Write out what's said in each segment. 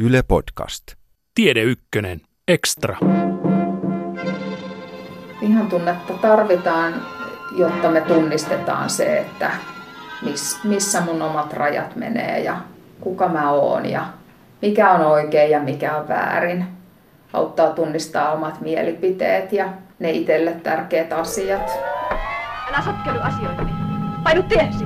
Yle Podcast. Tiede Ykkönen. Extra. Vihan tunnetta tarvitaan, jotta me tunnistetaan se, että miss, missä mun omat rajat menee ja kuka mä oon ja mikä on oikein ja mikä on väärin. Auttaa tunnistaa omat mielipiteet ja ne itselle tärkeät asiat. Älä sotkeudu asioihin. Painu tiesi.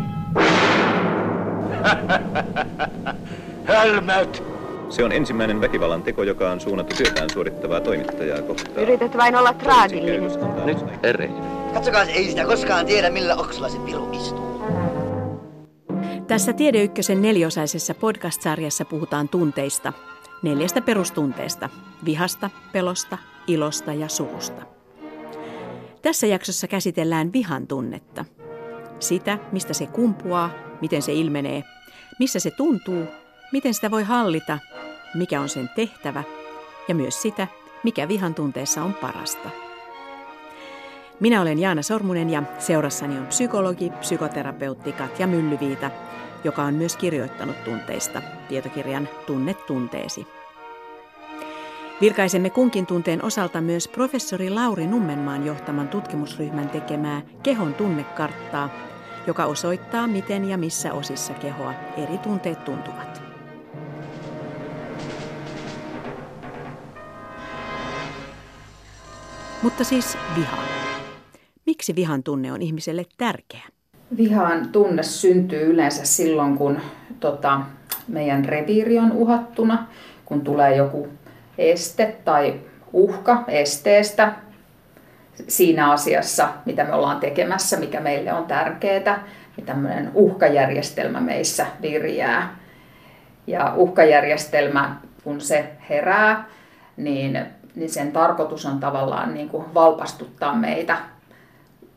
Hölmöt! Se on ensimmäinen väkivallan teko, joka on suunnattu työtään suorittavaa toimittajaa kohtaan. Yrität vain olla traagillinen. Nyt Erehdy. Katsokaa, ei sitä koskaan tiedä, millä oksalla se piru istuu. Tässä Tiede Ykkösen neliosaisessa podcast-sarjassa puhutaan tunteista. Neljästä perustunteesta. Vihasta, pelosta, ilosta ja surusta. Tässä jaksossa käsitellään vihan tunnetta. Sitä, mistä se kumpuaa, miten se ilmenee, missä se tuntuu, miten sitä voi hallita, mikä on sen tehtävä ja myös sitä, mikä vihan tunteessa on parasta. Minä olen Jaana Sormunen ja seurassani on psykologi, psykoterapeutti Katja Myllyviita, joka on myös kirjoittanut tunteista tietokirjan Tunne tunteesi. Vilkaisemme kunkin tunteen osalta myös professori Lauri Nummenmaan johtaman tutkimusryhmän tekemää kehon tunnekarttaa, joka osoittaa, miten ja missä osissa kehoa eri tunteet tuntuvat. Mutta siis viha. Miksi vihan tunne on ihmiselle tärkeä? Vihan tunne syntyy yleensä silloin, kun tota, meidän reviiri on uhattuna, kun tulee joku este tai uhka esteestä siinä asiassa, mitä me ollaan tekemässä, mikä meille on tärkeää, niin tämmöinen uhkajärjestelmä meissä virjää. Ja uhkajärjestelmä, kun se herää, niin, niin sen tarkoitus on tavallaan niin kuin valpastuttaa meitä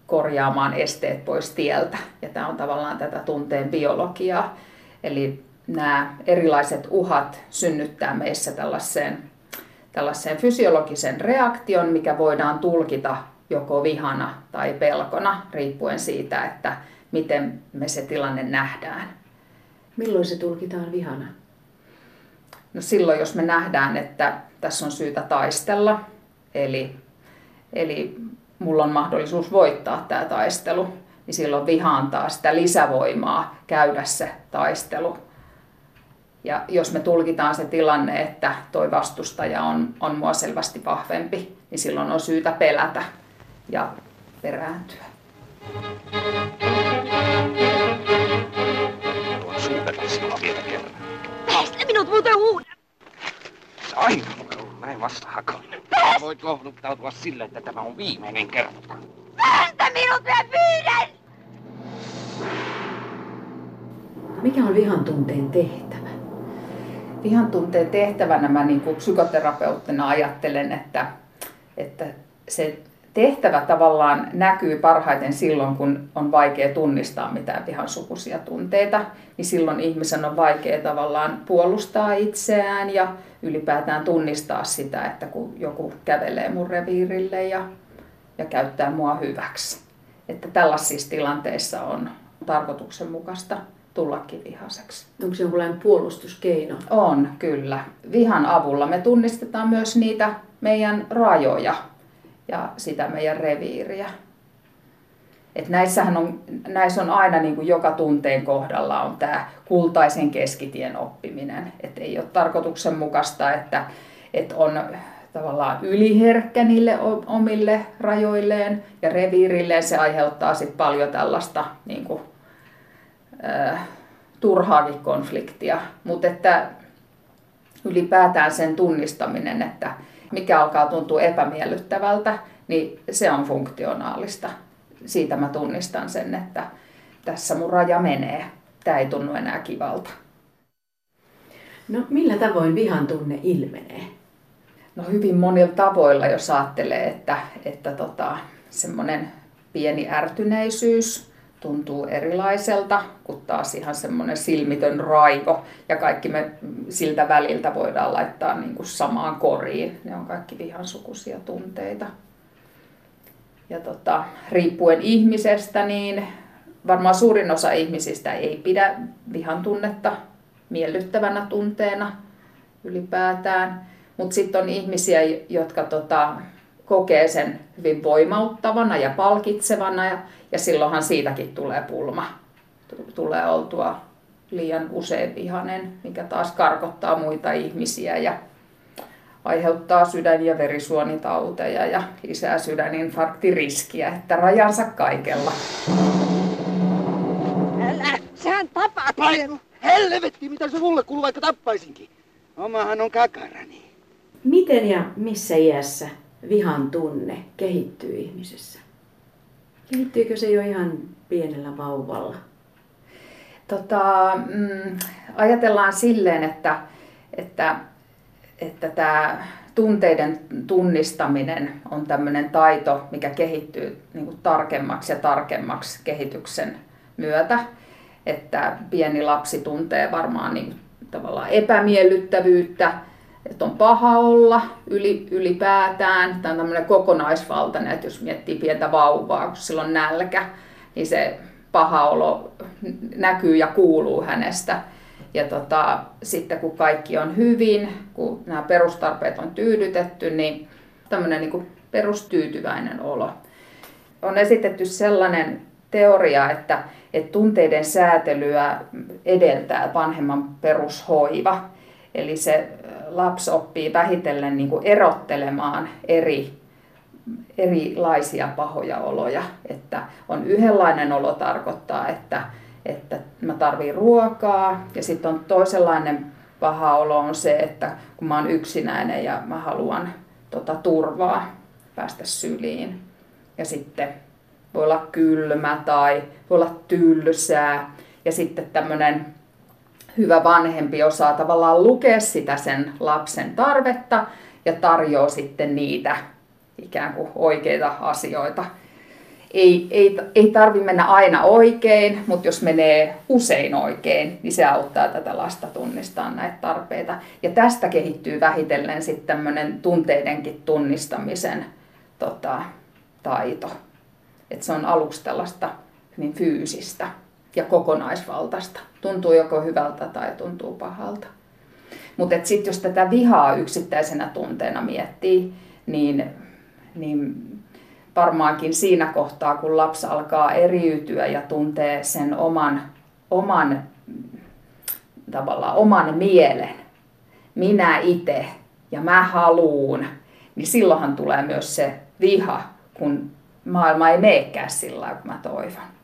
korjaamaan esteet pois tieltä. Ja tämä on tavallaan tätä tunteen biologiaa. Eli nämä erilaiset uhat synnyttää meissä tällaiseen, tällaiseen fysiologisen reaktion, mikä voidaan tulkita joko vihana tai pelkona, riippuen siitä, että miten me se tilanne nähdään. Milloin se tulkitaan vihana? No silloin, jos me nähdään, että tässä on syytä taistella, eli, eli mulla on mahdollisuus voittaa tämä taistelu, niin silloin viha antaa sitä lisävoimaa käydä se taistelu. Ja jos me tulkitaan se tilanne, että toi vastustaja on, on mua selvästi vahvempi, niin silloin on syytä pelätä ja perääntyä. Minut muuten uuden. Aina ollut näin vastahakoinen. Voit lohduttautua sille, että tämä on viimeinen kerta. Päästä minut minä pyydän! Mikä on vihan tunteen tehtävä? Vihan tunteen tehtävänä mä niin kuin psykoterapeuttina ajattelen, että, että se tehtävä tavallaan näkyy parhaiten silloin, kun on vaikea tunnistaa mitään vihan sukuisia tunteita, niin silloin ihmisen on vaikea tavallaan puolustaa itseään ja ylipäätään tunnistaa sitä, että kun joku kävelee mun reviirille ja, ja käyttää mua hyväksi. Että tällaisissa tilanteissa on tarkoituksenmukaista tullakin vihaseksi. Onko se jonkinlainen puolustuskeino? On, kyllä. Vihan avulla me tunnistetaan myös niitä meidän rajoja ja sitä meidän reviiriä. Et näissähän on, näissä on aina niin kuin joka tunteen kohdalla on tämä kultaisen keskitien oppiminen. Et ei ole tarkoituksenmukaista, että, että on tavallaan yliherkkä niille omille rajoilleen ja reviirilleen. Se aiheuttaa sit paljon tällaista niin kuin, äh, turhaakin konfliktia. Mutta että ylipäätään sen tunnistaminen, että mikä alkaa tuntua epämiellyttävältä, niin se on funktionaalista. Siitä mä tunnistan sen, että tässä mun raja menee. Tämä ei tunnu enää kivalta. No millä tavoin vihan tunne ilmenee? No hyvin monilla tavoilla, jos ajattelee, että, että tota, semmoinen pieni ärtyneisyys tuntuu erilaiselta, kun taas ihan semmoinen silmitön raivo. Ja kaikki me siltä väliltä voidaan laittaa niin kuin samaan koriin. Ne on kaikki vihan sukuisia tunteita. Ja tota, riippuen ihmisestä, niin varmaan suurin osa ihmisistä ei pidä vihan tunnetta miellyttävänä tunteena. ylipäätään. Mutta sitten on ihmisiä, jotka tota, kokee sen hyvin voimauttavana ja palkitsevana ja, ja silloinhan siitäkin tulee pulma. Tulee oltua liian usein vihanen, mikä taas karkottaa muita ihmisiä ja aiheuttaa sydän- ja verisuonitauteja ja lisää sydäninfarktiriskiä, että rajansa kaikella. Älä, sähän tapaat minut. Helvetti, mitä se mulle kuuluu, vaikka tappaisinkin. Omahan on kakarani. Miten ja missä iässä vihan tunne kehittyy ihmisessä? Kehittyykö se jo ihan pienellä vauvalla? Tota, mm, ajatellaan silleen, että, että, että tämä tunteiden tunnistaminen on tämmöinen taito, mikä kehittyy niin kuin tarkemmaksi ja tarkemmaksi kehityksen myötä. Että pieni lapsi tuntee varmaan niin tavallaan epämiellyttävyyttä, että on paha olla yli, ylipäätään. Tämä on tämmöinen kokonaisvaltainen, että jos miettii pientä vauvaa, kun sillä on nälkä, niin se paha olo näkyy ja kuuluu hänestä. Ja tota, sitten kun kaikki on hyvin, kun nämä perustarpeet on tyydytetty, niin tämmöinen niin perustyytyväinen olo. On esitetty sellainen teoria, että, että tunteiden säätelyä edeltää vanhemman perushoiva. Eli se lapsi oppii vähitellen niin kuin erottelemaan eri, erilaisia pahoja oloja. Että on yhdenlainen olo tarkoittaa, että, että mä tarviin ruokaa ja sitten on toisenlainen paha olo on se, että kun mä oon yksinäinen ja mä haluan tota, turvaa päästä syliin. Ja sitten voi olla kylmä tai voi olla tylsää. Ja sitten tämmöinen hyvä vanhempi osaa tavallaan lukea sitä sen lapsen tarvetta ja tarjoaa sitten niitä ikään kuin oikeita asioita. Ei, ei, ei tarvi mennä aina oikein, mutta jos menee usein oikein, niin se auttaa tätä lasta tunnistaa näitä tarpeita. Ja tästä kehittyy vähitellen sitten tämmöinen tunteidenkin tunnistamisen tota, taito. Että se on aluksi tällaista hyvin fyysistä ja kokonaisvaltaista. Tuntuu joko hyvältä tai tuntuu pahalta. Mutta sitten jos tätä vihaa yksittäisenä tunteena miettii, niin, niin varmaankin siinä kohtaa, kun lapsi alkaa eriytyä ja tuntee sen oman, oman, tavallaan oman mielen, minä itse ja mä haluun, niin silloinhan tulee myös se viha, kun maailma ei meekään sillä kun mä toivon.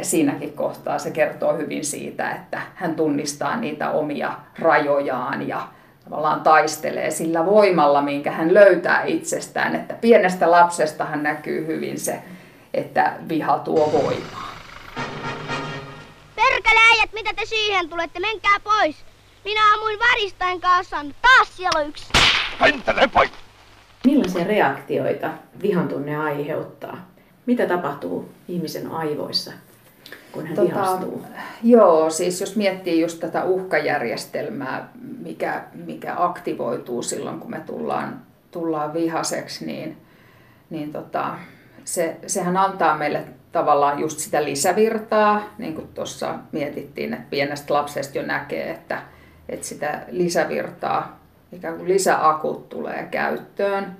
Ja siinäkin kohtaa se kertoo hyvin siitä, että hän tunnistaa niitä omia rajojaan ja tavallaan taistelee sillä voimalla, minkä hän löytää itsestään. Että pienestä lapsesta hän näkyy hyvin se, että viha tuo voimaa. Perkele äijät, mitä te siihen tulette? Menkää pois. Minä ammuin varistain kanssa. Taas siellä on yksi. Pentele pois! Millaisia reaktioita vihan tunne aiheuttaa? Mitä tapahtuu ihmisen aivoissa, kun hän tota, vihastuu? Joo, siis jos miettii just tätä uhkajärjestelmää, mikä, mikä aktivoituu silloin, kun me tullaan, tullaan vihaseksi, niin, niin tota, se, sehän antaa meille tavallaan just sitä lisävirtaa, niin kuin tuossa mietittiin, että pienestä lapsesta jo näkee, että, että sitä lisävirtaa, ikään kuin lisäakut tulee käyttöön.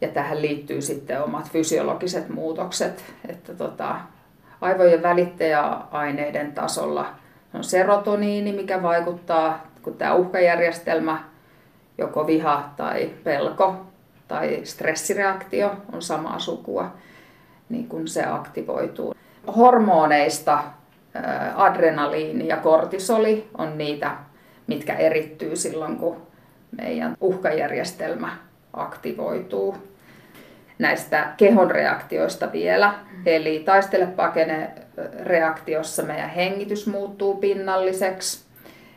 Ja tähän liittyy sitten omat fysiologiset muutokset, että tota, aivojen välittäjäaineiden tasolla on serotoniini, mikä vaikuttaa, kun tämä uhkajärjestelmä, joko viha tai pelko tai stressireaktio on samaa sukua, niin kun se aktivoituu. Hormoneista adrenaliini ja kortisoli on niitä, mitkä erittyy silloin, kun meidän uhkajärjestelmä aktivoituu näistä kehon reaktioista vielä. Eli taistele-pakene reaktiossa meidän hengitys muuttuu pinnalliseksi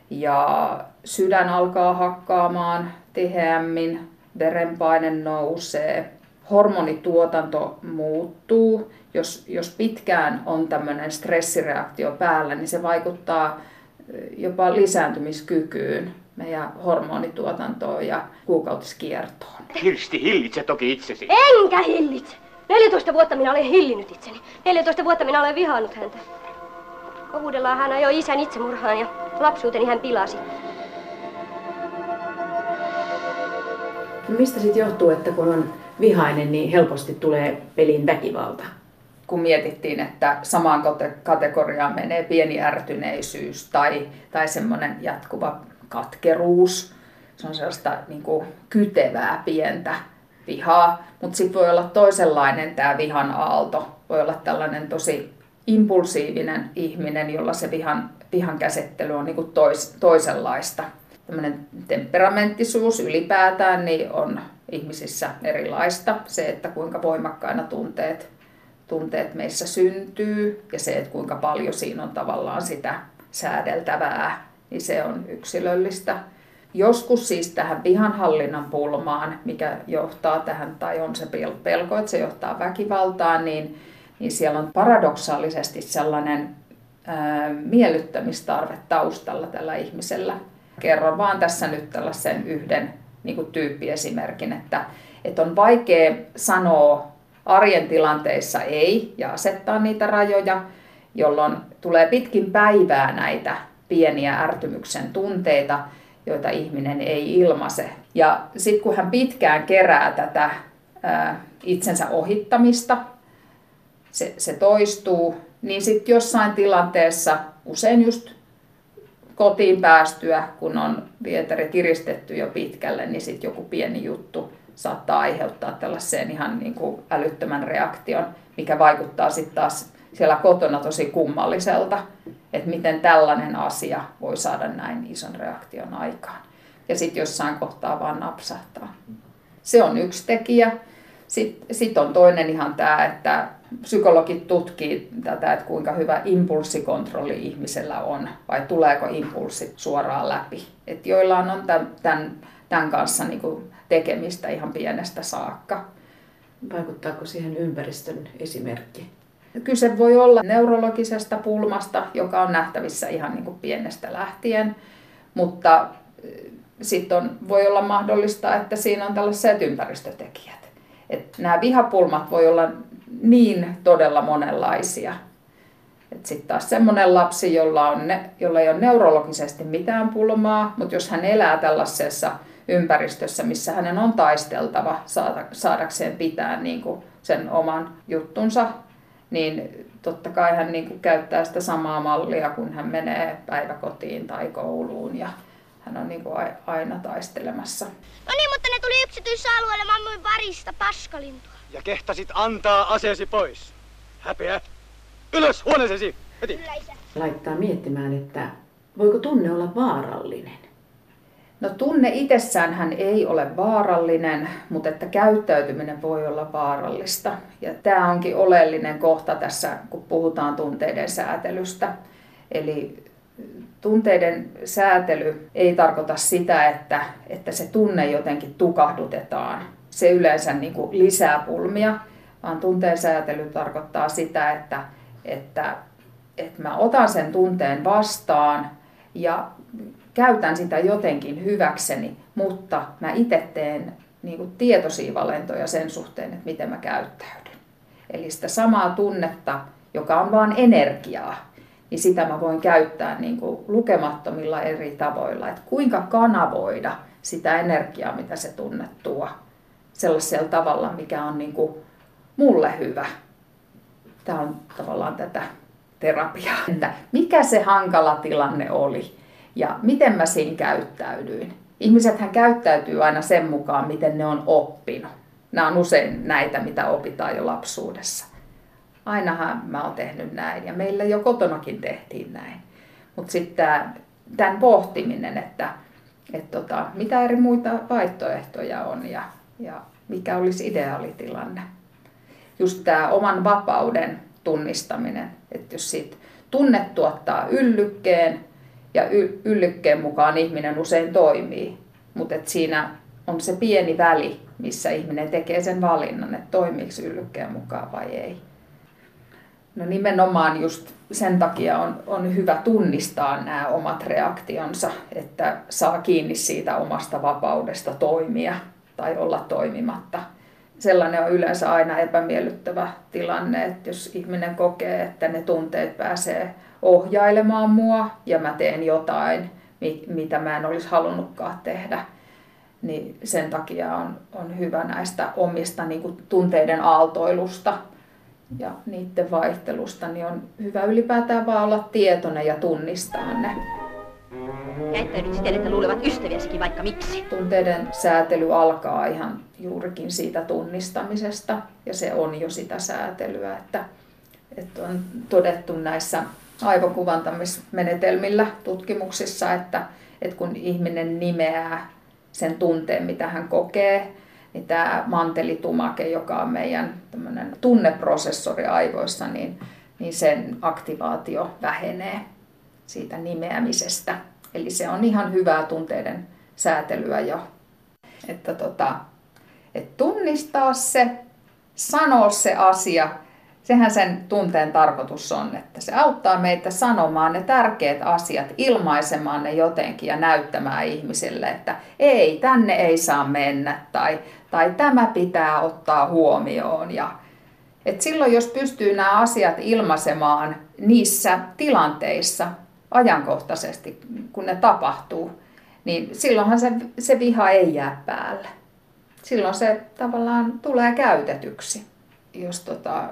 ja sydän alkaa hakkaamaan tiheämmin, verenpaine nousee, hormonituotanto muuttuu. Jos, jos pitkään on tämmöinen stressireaktio päällä, niin se vaikuttaa jopa lisääntymiskykyyn, meidän hormonituotantoon ja kuukautiskiertoon. Kirsti, hillitse toki itsesi. Enkä hillitse. 14 vuotta minä olen hillinnyt itseni. 14 vuotta minä olen vihannut häntä. Kovuudellaan hän ajoi isän itsemurhaan ja lapsuuteni hän pilasi. Mistä sitten johtuu, että kun on vihainen, niin helposti tulee pelin väkivalta? kun mietittiin, että samaan kategoriaan menee pieni ärtyneisyys tai, tai semmoinen jatkuva katkeruus. Se on sellaista niin kuin, kytevää pientä vihaa, mutta sitten voi olla toisenlainen tämä vihan aalto. Voi olla tällainen tosi impulsiivinen ihminen, jolla se vihan, vihan käsittely on niin kuin tois, toisenlaista. Tämmöinen temperamenttisuus ylipäätään niin on ihmisissä erilaista. Se, että kuinka voimakkaina tunteet tunteet meissä syntyy ja se, että kuinka paljon siinä on tavallaan sitä säädeltävää, niin se on yksilöllistä. Joskus siis tähän vihanhallinnan pulmaan, mikä johtaa tähän, tai on se pelko, että se johtaa väkivaltaan, niin, niin siellä on paradoksaalisesti sellainen ää, miellyttämistarve taustalla tällä ihmisellä. Kerron vaan tässä nyt tällaisen yhden niin kuin tyyppiesimerkin, että, että on vaikea sanoa arjen tilanteissa ei ja asettaa niitä rajoja, jolloin tulee pitkin päivää näitä pieniä ärtymyksen tunteita, joita ihminen ei ilmaise. Ja sitten kun hän pitkään kerää tätä ää, itsensä ohittamista, se, se toistuu, niin sitten jossain tilanteessa, usein just kotiin päästyä, kun on vieteri kiristetty jo pitkälle, niin sitten joku pieni juttu saattaa aiheuttaa tällaiseen ihan niin kuin älyttömän reaktion, mikä vaikuttaa sitten taas siellä kotona tosi kummalliselta, että miten tällainen asia voi saada näin ison reaktion aikaan. Ja sitten jossain kohtaa vaan napsahtaa. Se on yksi tekijä. Sitten sit on toinen ihan tämä, että psykologit tutkii tätä, että kuinka hyvä impulssikontrolli ihmisellä on, vai tuleeko impulssit suoraan läpi. Et joillain on tämän, tämän, tämän kanssa niin kuin tekemistä ihan pienestä saakka. Vaikuttaako siihen ympäristön esimerkki? Kyse voi olla neurologisesta pulmasta, joka on nähtävissä ihan niin kuin pienestä lähtien, mutta sitten voi olla mahdollista, että siinä on tällaiset ympäristötekijät. Et nämä vihapulmat voi olla niin todella monenlaisia. Sitten taas semmoinen lapsi, jolla, on ne, jolla ei ole neurologisesti mitään pulmaa, mutta jos hän elää tällaisessa ympäristössä, missä hänen on taisteltava saadakseen pitää niin kuin sen oman juttunsa, niin totta kai hän niin kuin käyttää sitä samaa mallia, kun hän menee päiväkotiin tai kouluun ja hän on niin kuin aina taistelemassa. No niin, mutta ne tuli yksityisalueelle, mä ammuin varista paskalintua. Ja kehtasit antaa aseesi pois. Häpeä. Ylös huoneeseesi, heti. Laittaa miettimään, että voiko tunne olla vaarallinen? No tunne itsessään hän ei ole vaarallinen, mutta että käyttäytyminen voi olla vaarallista. Ja tämä onkin oleellinen kohta tässä, kun puhutaan tunteiden säätelystä. Eli tunteiden säätely ei tarkoita sitä, että, että se tunne jotenkin tukahdutetaan. Se yleensä niin kuin lisää pulmia, vaan tunteen säätely tarkoittaa sitä, että, että, että mä otan sen tunteen vastaan ja käytän sitä jotenkin hyväkseni, mutta mä itse teen niin kuin tietoisia valentoja sen suhteen, että miten mä käyttäydyn. Eli sitä samaa tunnetta, joka on vain energiaa, niin sitä mä voin käyttää niin kuin lukemattomilla eri tavoilla. Että kuinka kanavoida sitä energiaa, mitä se tunne tuo, sellaisella tavalla, mikä on niin kuin mulle hyvä. Tämä on tavallaan tätä terapiaa. Että mikä se hankala tilanne oli ja miten mä siinä käyttäydyin. Ihmisethän käyttäytyy aina sen mukaan, miten ne on oppinut. Nämä on usein näitä, mitä opitaan jo lapsuudessa. Ainahan mä oon tehnyt näin ja meillä jo kotonakin tehtiin näin. Mutta sitten tämän pohtiminen, että et tota, mitä eri muita vaihtoehtoja on ja, ja mikä olisi ideaalitilanne. Just tämä oman vapauden tunnistaminen, että jos siitä tunne tuottaa yllykkeen, ja yllykkeen mukaan ihminen usein toimii. Mutta siinä on se pieni väli, missä ihminen tekee sen valinnan, että toimiiko yllykkeen mukaan vai ei. No nimenomaan just sen takia on, on hyvä tunnistaa nämä omat reaktionsa, että saa kiinni siitä omasta vapaudesta toimia tai olla toimimatta. Sellainen on yleensä aina epämiellyttävä tilanne, että jos ihminen kokee, että ne tunteet pääsee ohjailemaan mua ja mä teen jotain, mitä mä en olisi halunnutkaan tehdä, niin sen takia on, on hyvä näistä omista niin kuin tunteiden aaltoilusta ja niiden vaihtelusta, niin on hyvä ylipäätään vaan olla tietoinen ja tunnistaa ne. Ja että nyt siten, että luulevat ystäviäsikin vaikka miksi. Tunteiden säätely alkaa ihan juurikin siitä tunnistamisesta ja se on jo sitä säätelyä, että, että on todettu näissä aivokuvantamismenetelmillä tutkimuksissa, että, että kun ihminen nimeää sen tunteen, mitä hän kokee, niin tämä mantelitumake, joka on meidän tunneprosessori aivoissa, niin, niin sen aktivaatio vähenee siitä nimeämisestä. Eli se on ihan hyvää tunteiden säätelyä jo. Että tota, et tunnistaa se, sanoa se asia, sehän sen tunteen tarkoitus on, että se auttaa meitä sanomaan ne tärkeät asiat, ilmaisemaan ne jotenkin ja näyttämään ihmisille, että ei, tänne ei saa mennä tai, tai tämä pitää ottaa huomioon. Ja, et silloin jos pystyy nämä asiat ilmaisemaan niissä tilanteissa ajankohtaisesti, kun ne tapahtuu, niin silloinhan se, se viha ei jää päälle. Silloin se tavallaan tulee käytetyksi jos tota,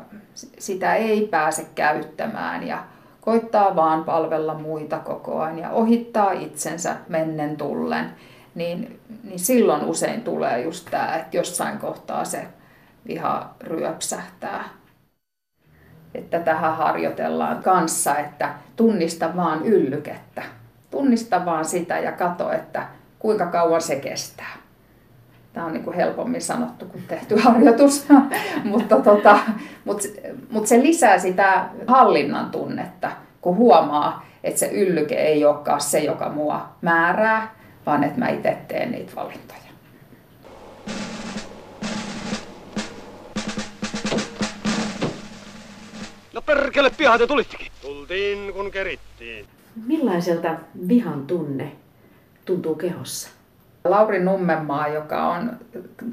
sitä ei pääse käyttämään ja koittaa vaan palvella muita koko ajan ja ohittaa itsensä mennen tullen, niin, niin silloin usein tulee just tämä, että jossain kohtaa se viha ryöpsähtää. Että tähän harjoitellaan kanssa, että tunnista vaan yllykettä. Tunnista vaan sitä ja kato, että kuinka kauan se kestää. Tämä on niin kuin helpommin sanottu kuin tehty harjoitus, mutta tota, mut, mut se lisää sitä hallinnan tunnetta, kun huomaa, että se yllyke ei olekaan se, joka mua määrää, vaan että mä itse teen niitä valintoja. No perkele, pihan te tulittekin. Tultiin, kun kerittiin. Millaiselta vihan tunne tuntuu kehossa? Lauri Nummenmaa, joka on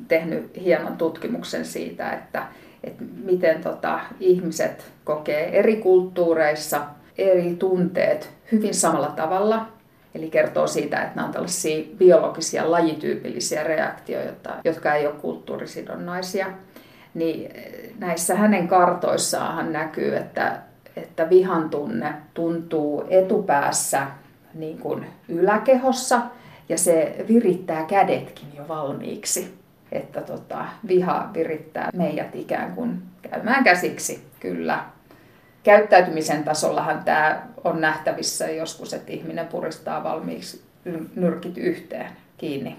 tehnyt hienon tutkimuksen siitä, että, että miten tota, ihmiset kokee eri kulttuureissa eri tunteet hyvin samalla tavalla. Eli kertoo siitä, että nämä on tällaisia biologisia lajityypillisiä reaktioita, jotka ei ole kulttuurisidonnaisia. Niin näissä hänen kartoissaan näkyy, että, että vihan tunne tuntuu etupäässä niin kuin yläkehossa – ja se virittää kädetkin jo valmiiksi. Että tota, viha virittää meidät ikään kuin käymään käsiksi, kyllä. Käyttäytymisen tasollahan tämä on nähtävissä joskus, että ihminen puristaa valmiiksi nyrkit yhteen kiinni.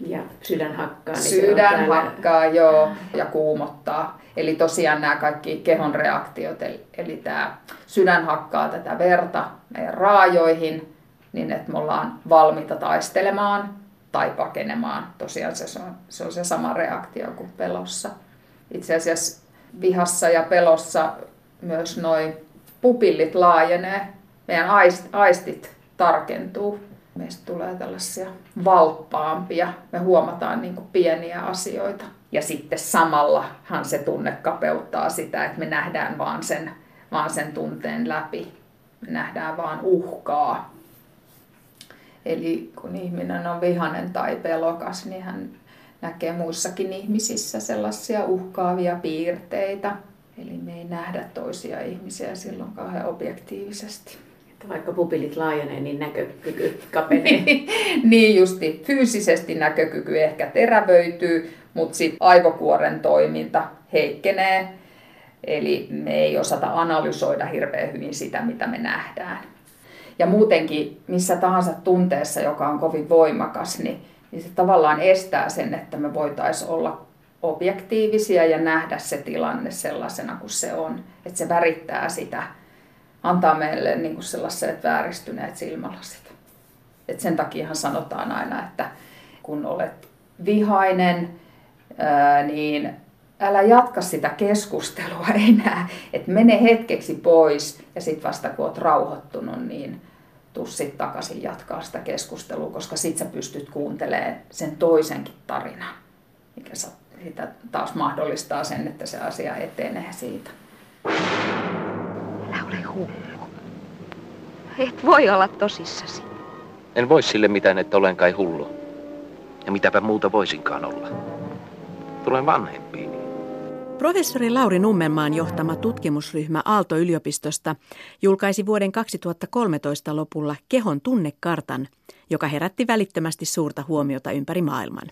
Ja sydän hakkaa. Niin sydän hakkaa, joo, ja kuumottaa. Eli tosiaan nämä kaikki kehon reaktiot, eli, eli tämä sydän hakkaa tätä verta meidän raajoihin, niin että me ollaan valmiita taistelemaan tai pakenemaan. Tosiaan se on, se on se sama reaktio kuin pelossa. Itse asiassa vihassa ja pelossa myös noin pupillit laajenee, meidän aistit tarkentuu. Meistä tulee tällaisia valppaampia, me huomataan niin kuin pieniä asioita. Ja sitten samallahan se tunne kapeuttaa sitä, että me nähdään vaan sen, vaan sen tunteen läpi. Me nähdään vaan uhkaa Eli kun ihminen on vihanen tai pelokas, niin hän näkee muissakin ihmisissä sellaisia uhkaavia piirteitä. Eli me ei nähdä toisia ihmisiä silloin kauhean objektiivisesti. Että vaikka pupilit laajenee, niin näkökyky kapenee. niin justi. Fyysisesti näkökyky ehkä terävöityy, mutta sitten aivokuoren toiminta heikkenee. Eli me ei osata analysoida hirveän hyvin sitä, mitä me nähdään. Ja muutenkin missä tahansa tunteessa, joka on kovin voimakas, niin, niin se tavallaan estää sen, että me voitaisiin olla objektiivisia ja nähdä se tilanne sellaisena kuin se on. Että se värittää sitä, antaa meille niin kuin sellaiset vääristyneet silmälasit. Et sen takiahan sanotaan aina, että kun olet vihainen, niin älä jatka sitä keskustelua enää, että mene hetkeksi pois ja sitten vasta kun olet rauhoittunut, niin tuu sitten takaisin jatkaa sitä keskustelua, koska sit sä pystyt kuuntelemaan sen toisenkin tarinan, mikä sitä taas mahdollistaa sen, että se asia etenee siitä. Älä ole hullu. Et voi olla tosissasi. En voi sille mitään, että olen kai hullu. Ja mitäpä muuta voisinkaan olla. Tulen vanhempiini. Professori Lauri Nummenmaan johtama tutkimusryhmä Aalto-yliopistosta julkaisi vuoden 2013 lopulla kehon tunnekartan, joka herätti välittömästi suurta huomiota ympäri maailman.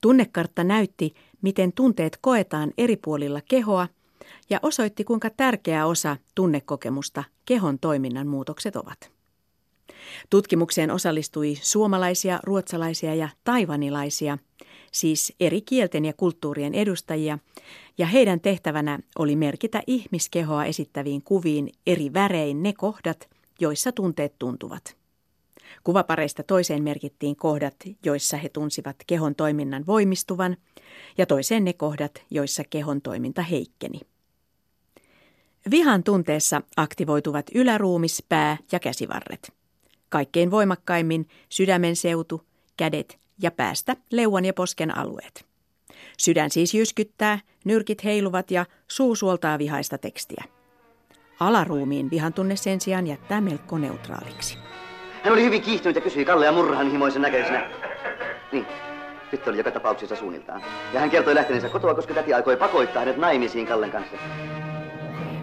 Tunnekartta näytti, miten tunteet koetaan eri puolilla kehoa ja osoitti, kuinka tärkeä osa tunnekokemusta kehon toiminnan muutokset ovat. Tutkimukseen osallistui suomalaisia, ruotsalaisia ja taivanilaisia, siis eri kielten ja kulttuurien edustajia, ja heidän tehtävänä oli merkitä ihmiskehoa esittäviin kuviin eri värein ne kohdat, joissa tunteet tuntuvat. Kuvapareista toiseen merkittiin kohdat, joissa he tunsivat kehon toiminnan voimistuvan, ja toiseen ne kohdat, joissa kehon toiminta heikkeni. Vihan tunteessa aktivoituvat yläruumis, pää ja käsivarret. Kaikkein voimakkaimmin sydämen seutu, kädet ja päästä leuan ja posken alueet. Sydän siis jyskyttää, nyrkit heiluvat ja suu suoltaa vihaista tekstiä. Alaruumiin vihan tunne sen sijaan jättää melko neutraaliksi. Hän oli hyvin kiihtynyt ja kysyi Kallea murhanhimoisen näköisenä. Niin, tyttö oli joka tapauksessa suunniltaan. Ja hän kertoi lähteneensä kotoa, koska täti aikoi pakoittaa hänet naimisiin Kallen kanssa.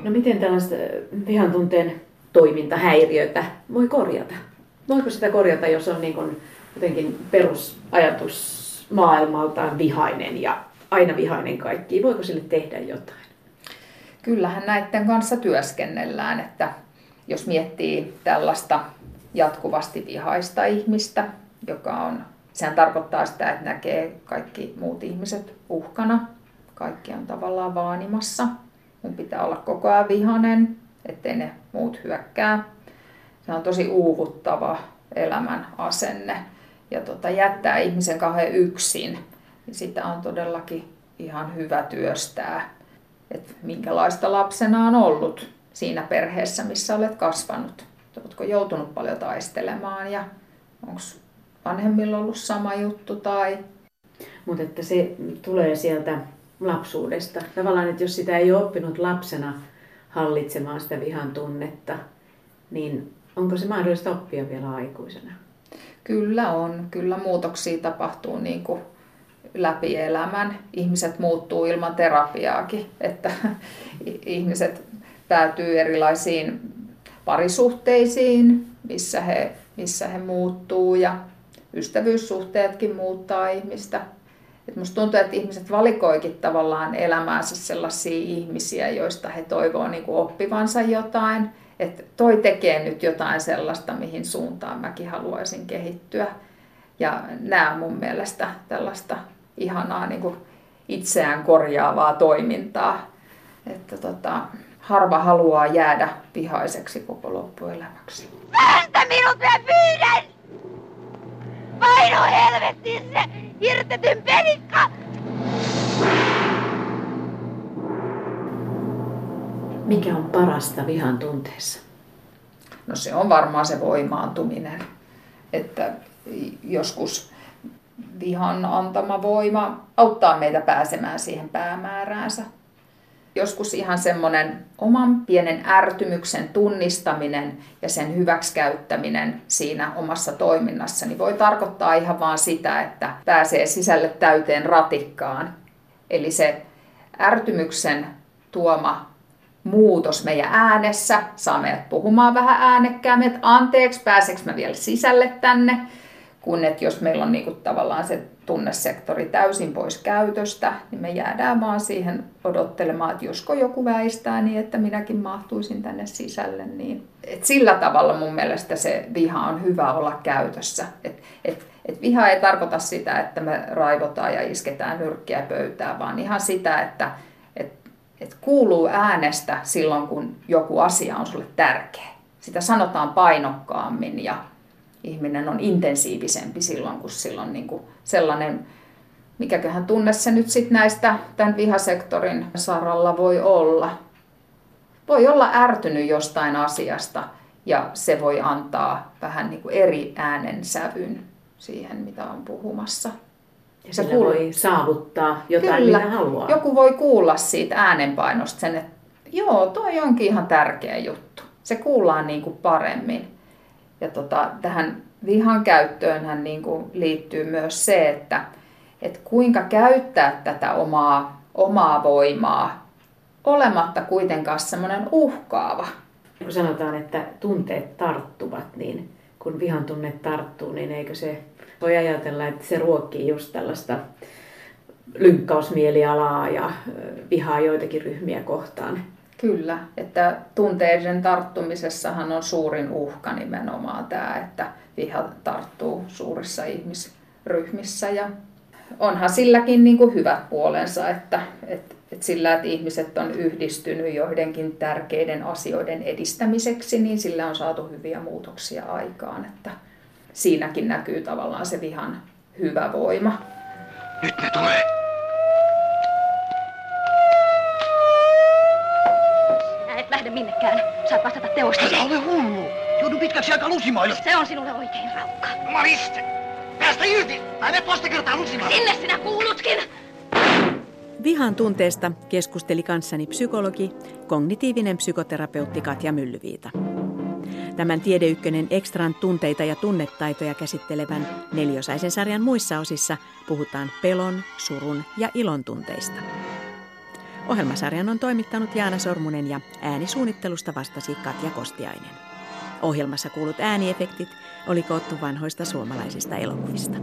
No miten tällaista vihan tunteen toimintahäiriötä voi korjata? Voiko sitä korjata, jos on niin kuin jotenkin perusajatus maailmaltaan vihainen ja aina vihainen kaikki? Voiko sille tehdä jotain? Kyllähän näiden kanssa työskennellään, että jos miettii tällaista jatkuvasti vihaista ihmistä, joka on, sehän tarkoittaa sitä, että näkee kaikki muut ihmiset uhkana. Kaikki on tavallaan vaanimassa. Mun pitää olla koko ajan vihanen, ettei ne muut hyökkää. Se on tosi uuvuttava elämän asenne ja tota, jättää ihmisen kauhean yksin. Niin sitä on todellakin ihan hyvä työstää, että minkälaista lapsena on ollut siinä perheessä, missä olet kasvanut. Oletko joutunut paljon taistelemaan ja onko vanhemmilla ollut sama juttu tai... Mutta että se tulee sieltä lapsuudesta. Tavallaan, että jos sitä ei ole oppinut lapsena hallitsemaan sitä vihan tunnetta, niin onko se mahdollista oppia vielä aikuisena? Kyllä on. Kyllä muutoksia tapahtuu niin kuin läpi elämän. Ihmiset muuttuu ilman terapiaakin, että ihmiset päätyy erilaisiin parisuhteisiin, missä he, missä he muuttuu ja ystävyyssuhteetkin muuttaa ihmistä. Et musta tuntuu, että ihmiset valikoikin tavallaan elämäänsä sellaisia ihmisiä, joista he toivoo niin oppivansa jotain. Että toi tekee nyt jotain sellaista, mihin suuntaan mäkin haluaisin kehittyä. Ja nämä on mun mielestä tällaista ihanaa niin kuin itseään korjaavaa toimintaa. Että tota, harva haluaa jäädä vihaiseksi koko loppuelämäksi. Päästä minut ja pyydän! Paino helvettiin se hirtetyn pelikka! Mikä on parasta vihan tunteessa? No se on varmaan se voimaantuminen. Että joskus vihan antama voima auttaa meitä pääsemään siihen päämääräänsä joskus ihan semmoinen oman pienen ärtymyksen tunnistaminen ja sen hyväksikäyttäminen siinä omassa toiminnassa, niin voi tarkoittaa ihan vaan sitä, että pääsee sisälle täyteen ratikkaan. Eli se ärtymyksen tuoma muutos meidän äänessä saa meidät puhumaan vähän äänekkäämmin, että anteeksi, pääseekö mä vielä sisälle tänne, kun että jos meillä on niinku tavallaan se tunnesektori täysin pois käytöstä, niin me jäädään vaan siihen odottelemaan, että josko joku väistää niin, että minäkin mahtuisin tänne sisälle. Niin. Et sillä tavalla mun mielestä se viha on hyvä olla käytössä. Et, et, et viha ei tarkoita sitä, että me raivotaan ja isketään nyrkkiä pöytään, vaan ihan sitä, että et, et kuuluu äänestä silloin, kun joku asia on sulle tärkeä. Sitä sanotaan painokkaammin ja ihminen on intensiivisempi silloin, kun silloin niin kuin sellainen, mikäköhän tunne se nyt sitten näistä tämän vihasektorin saralla voi olla. Voi olla ärtynyt jostain asiasta ja se voi antaa vähän niin kuin eri äänensävyn siihen, mitä on puhumassa. Ja se voi saavuttaa jotain, Kyllä. mitä haluaa. Joku voi kuulla siitä äänenpainosta sen, että joo, toi onkin ihan tärkeä juttu. Se kuullaan niin kuin paremmin. Ja tota, tähän vihan käyttöönhän niin kuin liittyy myös se, että, että kuinka käyttää tätä omaa, omaa voimaa olematta kuitenkaan semmoinen uhkaava. Kun sanotaan, että tunteet tarttuvat, niin kun vihan tunne tarttuu, niin eikö se voi ajatella, että se ruokkii just tällaista lynkkausmielialaa ja vihaa joitakin ryhmiä kohtaan. Kyllä, että tunteiden tarttumisessahan on suurin uhka nimenomaan tämä, että viha tarttuu suurissa ihmisryhmissä ja onhan silläkin niin kuin hyvät puolensa, että, että, että sillä, että ihmiset on yhdistynyt joidenkin tärkeiden asioiden edistämiseksi, niin sillä on saatu hyviä muutoksia aikaan, että siinäkin näkyy tavallaan se vihan hyvä voima. Nyt ne tulee. Sinä et lähde minnekään. Saat vastata teosta. Älä ole hullu. Joudun pitkäksi aikaa lusimaille. Se on sinulle oikein, Raukka. Jumaliste! Päästä irti! Tai me toista kertaa lusimaille. Sinne sinä kuulutkin! Vihan tunteesta keskusteli kanssani psykologi, kognitiivinen psykoterapeutti Katja Myllyviita. Tämän Tiedeykkönen Ekstran tunteita ja tunnetaitoja käsittelevän neliosaisen sarjan muissa osissa puhutaan pelon, surun ja ilon tunteista. Ohjelmasarjan on toimittanut Jaana Sormunen ja äänisuunnittelusta vastasi Katja Kostiainen. Ohjelmassa kuulut ääniefektit oli koottu vanhoista suomalaisista elokuvista.